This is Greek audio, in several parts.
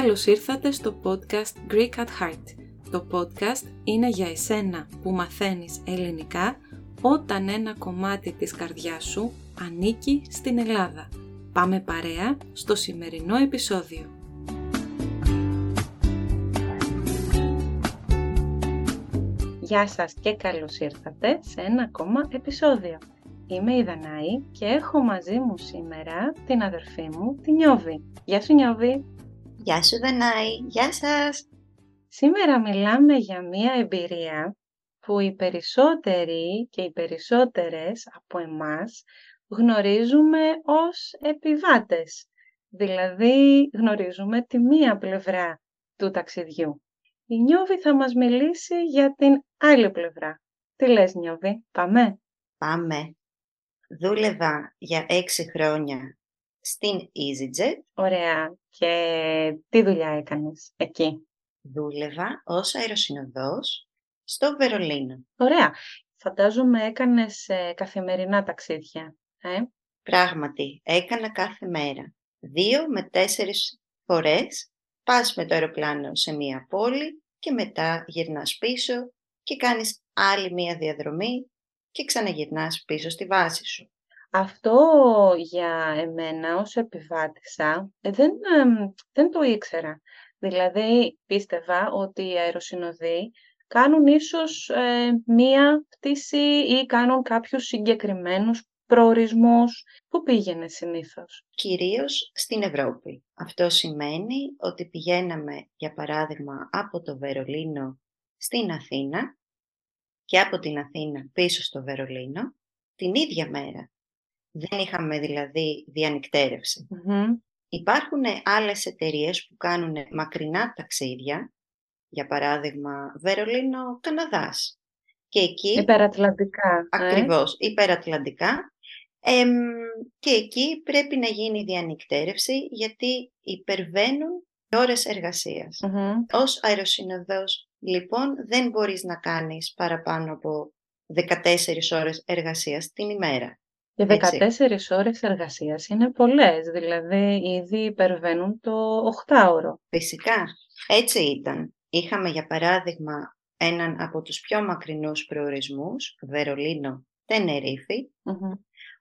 Καλώς ήρθατε στο podcast Greek at Heart. Το podcast είναι για εσένα που μαθαίνεις ελληνικά όταν ένα κομμάτι της καρδιάς σου ανήκει στην Ελλάδα. Πάμε παρέα στο σημερινό επεισόδιο. Γεια σας και καλώς ήρθατε σε ένα ακόμα επεισόδιο. Είμαι η Δανάη και έχω μαζί μου σήμερα την αδερφή μου, την Νιώβη. Γεια σου Νιώβη! Γεια σου Δανάη, γεια σας! Σήμερα μιλάμε για μία εμπειρία που οι περισσότεροι και οι περισσότερες από εμάς γνωρίζουμε ως επιβάτες. Δηλαδή γνωρίζουμε τη μία πλευρά του ταξιδιού. Η Νιώβη θα μας μιλήσει για την άλλη πλευρά. Τι λες Νιώβη, πάμε; Πάμε. Δούλευα για έξι χρόνια στην EasyJet. Ωραία. Και τι δουλειά έκανες εκεί; Δούλευα ως αεροσυνοδός στο Βερολίνο. Ωραία. Φαντάζομαι έκανες ε, καθημερινά ταξίδια. Ε; Πράγματι, έκανα κάθε μέρα. Δύο με τέσσερις φορές πας με το αεροπλάνο σε μία πόλη και μετά γυρνάς πίσω και κάνεις άλλη μία διαδρομή και ξαναγυρνάς πίσω στη βάση σου. Αυτό για εμένα ως επιβάτησα ε, δεν, δεν το ήξερα. Δηλαδή πίστευα ότι οι αεροσυνοδοί κάνουν ίσως ε, μία πτήση ή κάνουν κάποιους συγκεκριμένους προορισμούς. Πού πήγαινε συνήθως; Κυρίως στην Ευρώπη. Αυτό σημαίνει ότι πηγαίναμε, για παράδειγμα, από το Βερολίνο στην Αθήνα και από την Αθήνα πίσω στο Βερολίνο την ίδια μέρα. Δεν είχαμε δηλαδή Υπάρχουν άλλες εταιρείες που κάνουν μακρινά ταξίδια, για παράδειγμα Βερολίνο-Καναδάς. Και εκεί, υπερατλαντικά. Ε. Ακριβώς, ε; υπερατλαντικά. και εκεί πρέπει να γίνει διανυκτέρευση γιατί υπερβαίνουν ώρες εργασίας. Mm-hmm. Ως αεροσυνοδός, λοιπόν, δεν μπορείς να κάνεις παραπάνω από 14 ώρες εργασίας την ημέρα. Και 14 ώρες εργασίας είναι πολλές, δηλαδή ήδη υπερβαίνουν το 8ωρο. Φυσικά, έτσι ήταν. Είχαμε για παράδειγμα έναν από τους πιο μακρινούς προορισμούς, Βερολίνο,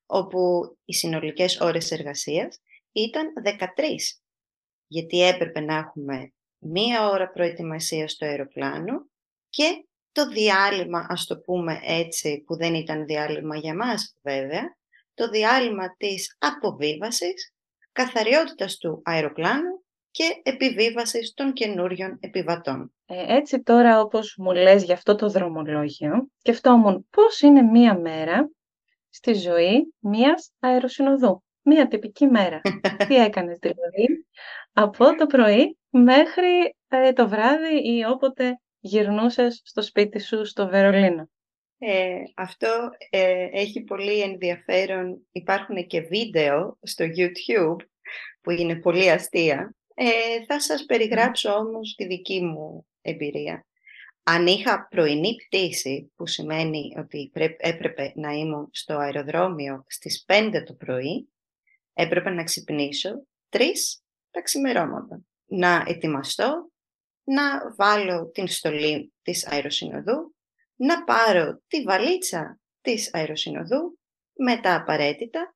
όπου οι συνολικές ώρες εργασίας ήταν 13. Γιατί έπρεπε να έχουμε μία ώρα προετοιμασία στο αεροπλάνο και το διάλειμμα, ας το πούμε έτσι, που δεν ήταν διάλειμμα για μας βέβαια, το διάλειμμα της αποβίβασης, καθαριότητας του αεροπλάνου και επιβίβασης των καινούριων επιβατών. Ε, έτσι τώρα όπως μου λες για αυτό το δρομολόγιο, σκεφτόμουν πώς είναι μία μέρα στη ζωή μίας αεροσυνοδού. Μία τυπική μέρα. Τι έκανες δηλαδή από το πρωί μέχρι ε, το βράδυ ή όποτε γυρνούσες στο σπίτι σου στο Βερολίνο. Ε, αυτό ε, έχει πολύ ενδιαφέρον. Υπάρχουν και βίντεο στο YouTube που είναι πολύ αστεία. Ε, θα σας περιγράψω όμως τη δική μου εμπειρία. Αν είχα πρωινή πτήση, που σημαίνει ότι έπρεπε να ήμουν στο αεροδρόμιο στις 5 το πρωί, έπρεπε να ξυπνήσω 3 τα ξημερώματα. Να ετοιμαστώ, να βάλω την στολή της αεροσυνοδού να πάρω τη βαλίτσα της αεροσυνοδού με τα απαραίτητα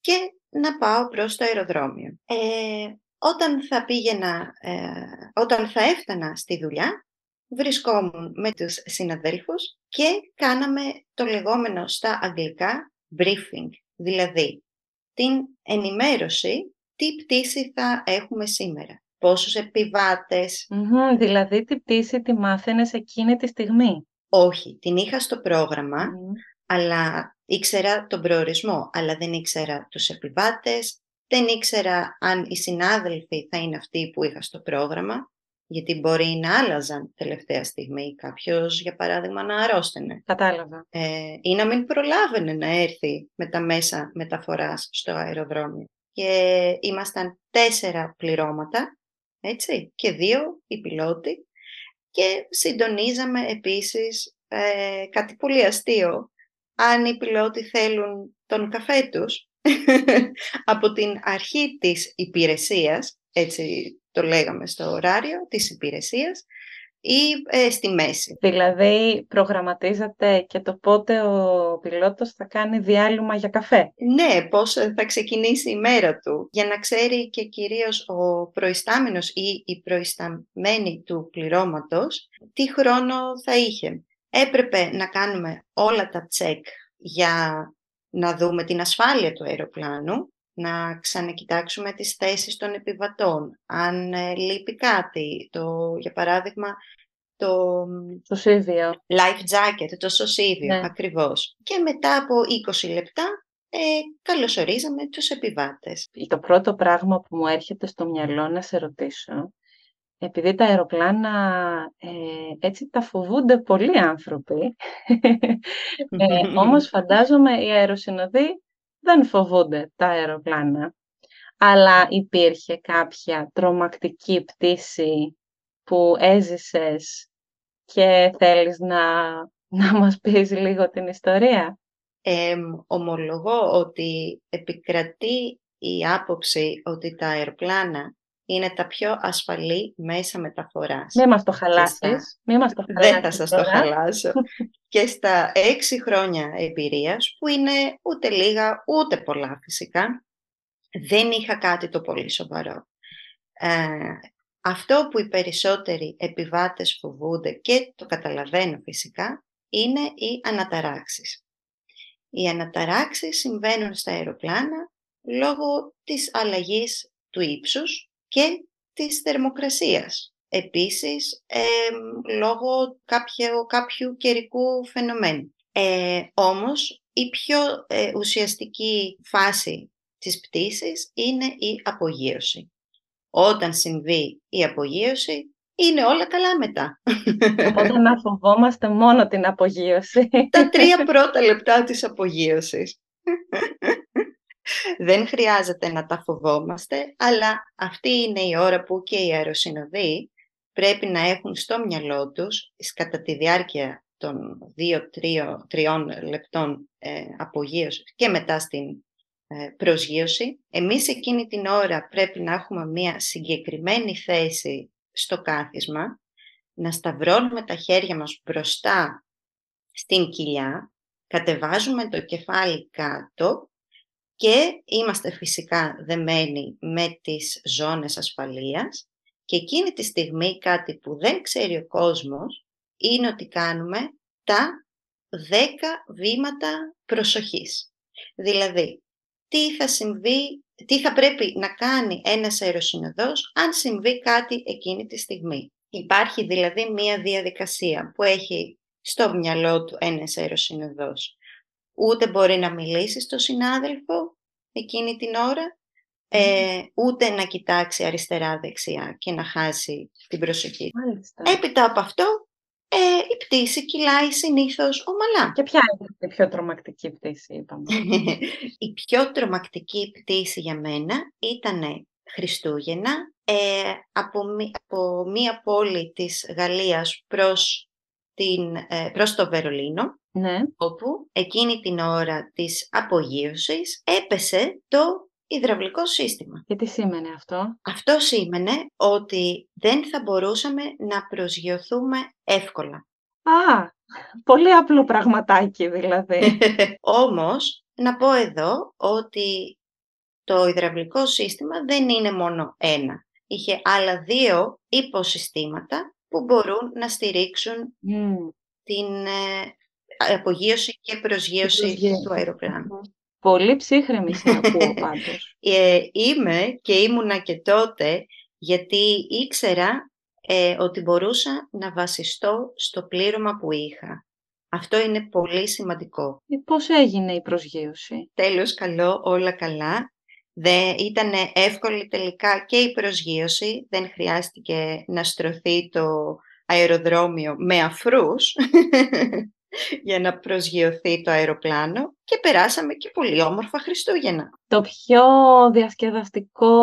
και να πάω προς το αεροδρόμιο. Ε, όταν θα πήγαινα, ε, όταν θα έφτανα στη δουλειά, βρισκόμουν με τους συναδέλφους και κάναμε το λεγόμενο στα αγγλικά briefing, δηλαδή την ενημέρωση τι πτήση θα έχουμε σήμερα, πόσους δηλαδή τι πτήση τη μάθαινες εκείνη τη στιγμή; Όχι, την είχα στο πρόγραμμα, αλλά ήξερα τον προορισμό, αλλά δεν ήξερα τους επιβάτες, δεν ήξερα αν οι συνάδελφοι θα είναι αυτοί που είχα στο πρόγραμμα, γιατί μπορεί να άλλαζαν τελευταία στιγμή κάποιος, για παράδειγμα, να αρρώστενε. Κατάλαβα. Ε, ή να μην προλάβαινε να έρθει με τα μέσα μεταφοράς στο αεροδρόμιο. Και ήμασταν τέσσερα πληρώματα, έτσι, και δύο οι πιλότοι και συντονίζαμε επίσης ε, κάτι πολύ αστείο. Αν οι πιλότοι θέλουν τον καφέ τους από την αρχή της υπηρεσίας, έτσι το λέγαμε στο ωράριο της υπηρεσίας, ή ε, στη μέση. Δηλαδή προγραμματίζατε και το πότε ο πιλότος θα κάνει διάλειμμα για καφέ; Ναι, πώς θα ξεκινήσει η μέρα του, για να ξέρει και κυρίως ο προϊστάμενος ή η προϊσταμένη του πληρώματος τι χρόνο θα είχε. Έπρεπε να κάνουμε όλα τα τσεκ για να δούμε την ασφάλεια του αεροπλάνου, να ξανακοιτάξουμε τις θέσεις των επιβατών. Αν ε, λείπει κάτι, το, για παράδειγμα, το σωσίδιο. life jacket, το σωσίδιο, ναι. ακριβώς. Και μετά από 20 λεπτά ε, καλωσορίζαμε τους επιβάτες. Το πρώτο πράγμα που μου έρχεται στο μυαλό να σε ρωτήσω, επειδή τα αεροπλάνα ε, έτσι τα φοβούνται πολλοί άνθρωποι, ε, όμως φαντάζομαι οι αεροσυνοδοί δεν φοβούνται τα αεροπλάνα. Αλλά υπήρχε κάποια τρομακτική πτήση που έζησες και θέλεις να, να μας πεις λίγο την ιστορία; Ε, ομολογώ ότι επικρατεί η άποψη ότι τα αεροπλάνα είναι τα πιο ασφαλή μέσα μεταφοράς. Μην μας το χαλάσεις. μας το Δεν θα σας το χαλάσω. και στα έξι χρόνια εμπειρίας, που είναι ούτε λίγα ούτε πολλά φυσικά, δεν είχα κάτι το πολύ σοβαρό. Ε, αυτό που οι περισσότεροι επιβάτες φοβούνται και το καταλαβαίνω φυσικά, είναι οι αναταράξεις. Οι αναταράξεις συμβαίνουν στα αεροπλάνα λόγω της αλλαγής του ύψους και της θερμοκρασίας. Επίσης, λόγω κάποιου, κάποιου καιρικού φαινομένου. Ε, όμως, η πιο ε, ουσιαστική φάση της πτήσης είναι η απογείωση. Όταν συμβεί η απογείωση, είναι όλα καλά μετά. Οπότε να φοβόμαστε μόνο την απογείωση. Τα τρία πρώτα λεπτά της απογείωσης. Δεν χρειάζεται να τα φοβόμαστε, αλλά αυτή είναι η ώρα που και οι αεροσυνοδοί πρέπει να έχουν στο μυαλό τους, κατά τη διάρκεια των 2-3 λεπτών ε, απογείωσης και μετά στην ε, προσγείωση. Εμείς εκείνη την ώρα πρέπει να έχουμε μία συγκεκριμένη θέση στο κάθισμα, να σταυρώνουμε τα χέρια μας μπροστά στην κοιλιά, κατεβάζουμε το κεφάλι κάτω και είμαστε φυσικά δεμένοι με τις ζώνες ασφαλείας και εκείνη τη στιγμή κάτι που δεν ξέρει ο κόσμος είναι ότι κάνουμε τα 10 βήματα προσοχής. Δηλαδή, τι θα συμβεί, τι θα πρέπει να κάνει ένας αεροσυνοδός αν συμβεί κάτι εκείνη τη στιγμή. Υπάρχει δηλαδή μία διαδικασία που έχει στο μυαλό του ένας αεροσυνοδός. Ούτε μπορεί να μιλήσει στο συνάδελφο εκείνη την ώρα, ε, ούτε να κοιτάξει αριστερά-δεξιά και να χάσει την προσοχή. Μάλιστα. Έπειτα από αυτό, ε, η πτήση κυλάει συνήθως ομαλά. Και ποια είναι η πιο τρομακτική πτήση, είπαμε. η πιο τρομακτική πτήση για μένα ήταν Χριστούγεννα ε, από, από μία πόλη της Γαλλίας προς, την, ε, προς το Βερολίνο, ναι. όπου εκείνη την ώρα της απογείωσης έπεσε το υδραυλικό σύστημα. Και τι σήμαινε αυτό; Αυτό σήμαινε ότι δεν θα μπορούσαμε να προσγειωθούμε εύκολα. Α, πολύ απλό πραγματάκι δηλαδή. Όμως, να πω εδώ ότι το υδραυλικό σύστημα δεν είναι μόνο ένα. Είχε άλλα δύο υποσυστήματα που μπορούν να στηρίξουν την ε, απογείωση και προσγείωση του αεροπλάνου. Πολύ ψύχρεμη σε ακούω πάντως. Ε, είμαι και ήμουνα και τότε γιατί ήξερα ε, ότι μπορούσα να βασιστώ στο πλήρωμα που είχα. Αυτό είναι πολύ σημαντικό. Ε, πώς έγινε η προσγείωση; Τέλος καλό, όλα καλά. Δεν ήταν εύκολη τελικά και η προσγείωση. Δεν χρειάστηκε να στρωθεί το αεροδρόμιο με αφρούς. για να προσγειωθεί το αεροπλάνο και περάσαμε και πολύ όμορφα Χριστούγεννα. Το πιο διασκεδαστικό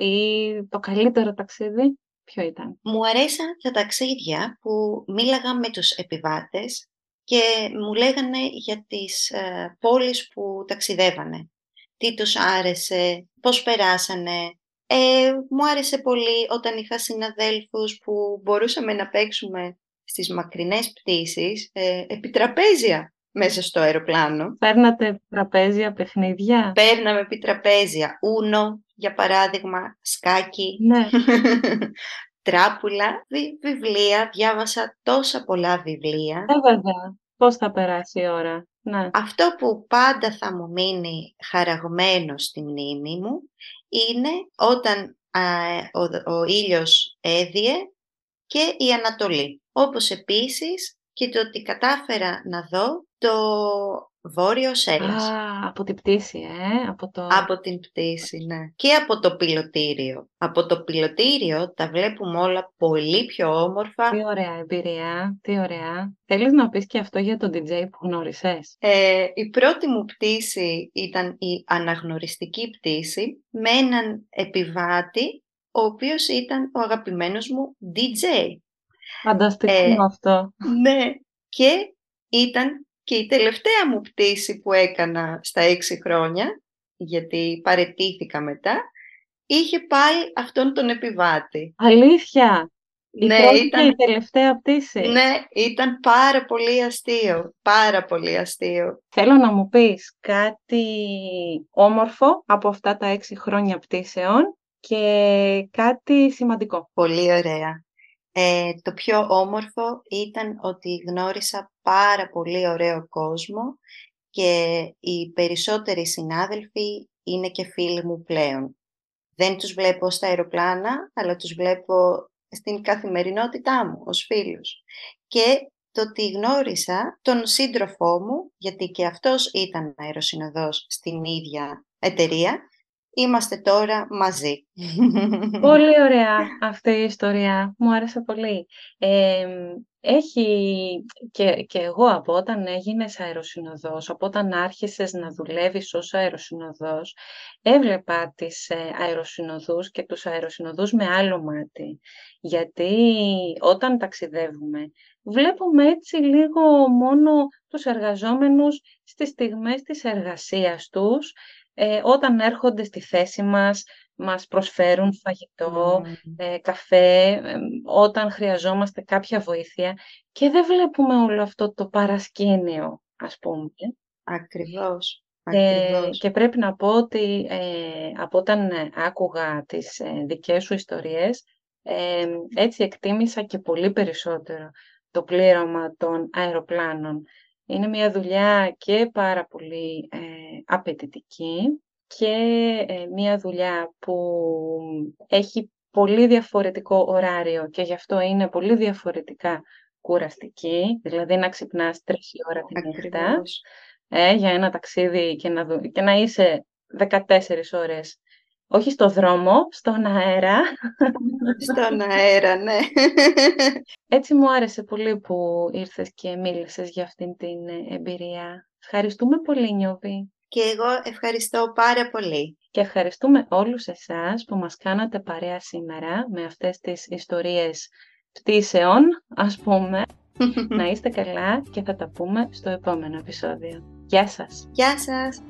ή το καλύτερο ταξίδι ποιο ήταν; Μου αρέσαν τα ταξίδια που μίλαγα με τους επιβάτες και μου λέγανε για τις ε, πόλεις που ταξιδεύανε. Τι τους άρεσε, πώς περάσανε, Ε, μου άρεσε πολύ όταν είχα συναδέλφους που μπορούσαμε να παίξουμε στις μακρινές πτήσεις ε, επιτραπέζια μέσα στο αεροπλάνο. Παίρνατε τραπέζια, παιχνίδια; Παίρναμε επιτραπέζια. Ούνο, για παράδειγμα, σκάκι. Ναι. Τράπουλα, βιβλία. Διάβασα τόσα πολλά βιβλία. Ε, βέβαια. Πώς θα περάσει η ώρα. Ναι. Αυτό που πάντα θα μου μείνει χαραγμένο στη μνήμη μου είναι όταν ο, ο ήλιος έδιε και η Ανατολή. Όπως επίσης και το ότι κατάφερα να δω το Βόρειο Έλλας. Α, από την πτήση, ε, από το... Από την πτήση, ναι. Και από το πιλωτήριο. Από το πιλωτήριο τα βλέπουμε όλα πολύ πιο όμορφα. Τι ωραία εμπειρία, τι ωραία. Θέλεις να πεις και αυτό για τον DJ που γνώρισες; Ε, η πρώτη μου πτήση ήταν η αναγνωριστική πτήση με έναν επιβάτη ο οποίος ήταν ο αγαπημένος μου DJ. Φανταστικό ε, αυτό. Ναι, και ήταν και η τελευταία μου πτήση που έκανα στα έξι χρόνια, γιατί παρετήθηκα μετά, είχε πάλι αυτόν τον επιβάτη. Αλήθεια! Η ναι, ήταν... η τελευταία πτήση; Ναι, ήταν πάρα πολύ αστείο. Πάρα πολύ αστείο. Θέλω να μου πεις κάτι όμορφο από αυτά τα έξι χρόνια πτήσεων και κάτι σημαντικό. Πολύ ωραία. Ε, το πιο όμορφο ήταν ότι γνώρισα πάρα πολύ ωραίο κόσμο και οι περισσότεροι συνάδελφοι είναι και φίλοι μου πλέον. Δεν τους βλέπω στα αεροπλάνα, αλλά τους βλέπω στην καθημερινότητά μου ως φίλους. Και το ότι γνώρισα τον σύντροφό μου, γιατί και αυτός ήταν αεροσυνοδός στην ίδια εταιρεία, Είμαστε τώρα μαζί. Πολύ ωραία αυτή η ιστορία. Μου άρεσε πολύ. έχει και, και εγώ από όταν έγινες αεροσυνοδός, από όταν άρχισες να δουλεύεις ως αεροσυνοδός, έβλεπα τις ε, αεροσυνοδούς και τους αεροσυνοδούς με άλλο μάτι. Γιατί όταν ταξιδεύουμε, βλέπουμε έτσι λίγο μόνο τους εργαζόμενους στις στιγμές της εργασίας τους ε, όταν έρχονται στη θέση μας, μας προσφέρουν φαγητό, ε, καφέ, όταν χρειαζόμαστε κάποια βοήθεια και δεν βλέπουμε όλο αυτό το παρασκήνιο, ας πούμε. Ακριβώς. και πρέπει να πω ότι ε, από όταν άκουγα τις ε, δικές σου ιστορίες, έτσι εκτίμησα και πολύ περισσότερο το πλήρωμα των αεροπλάνων. Είναι μια δουλειά και πάρα πολύ ε, απαιτητική και ε, μια δουλειά που έχει πολύ διαφορετικό ωράριο και γι' αυτό είναι πολύ διαφορετικά κουραστική, δηλαδή να ξυπνάς τρεις ώρα την νύχτα ε, για ένα ταξίδι και να, και να είσαι 14 ώρες όχι στο δρόμο, στον αέρα. Στον αέρα, ναι. Έτσι μου άρεσε πολύ που ήρθες και μίλησες για αυτήν την εμπειρία. Ευχαριστούμε πολύ, Νιώβη. Και εγώ ευχαριστώ πάρα πολύ. Και ευχαριστούμε όλους εσάς που μας κάνατε παρέα σήμερα με αυτές τις ιστορίες πτήσεων, ας πούμε. να είστε καλά και θα τα πούμε στο επόμενο επεισόδιο. Γεια σας! Γεια σας!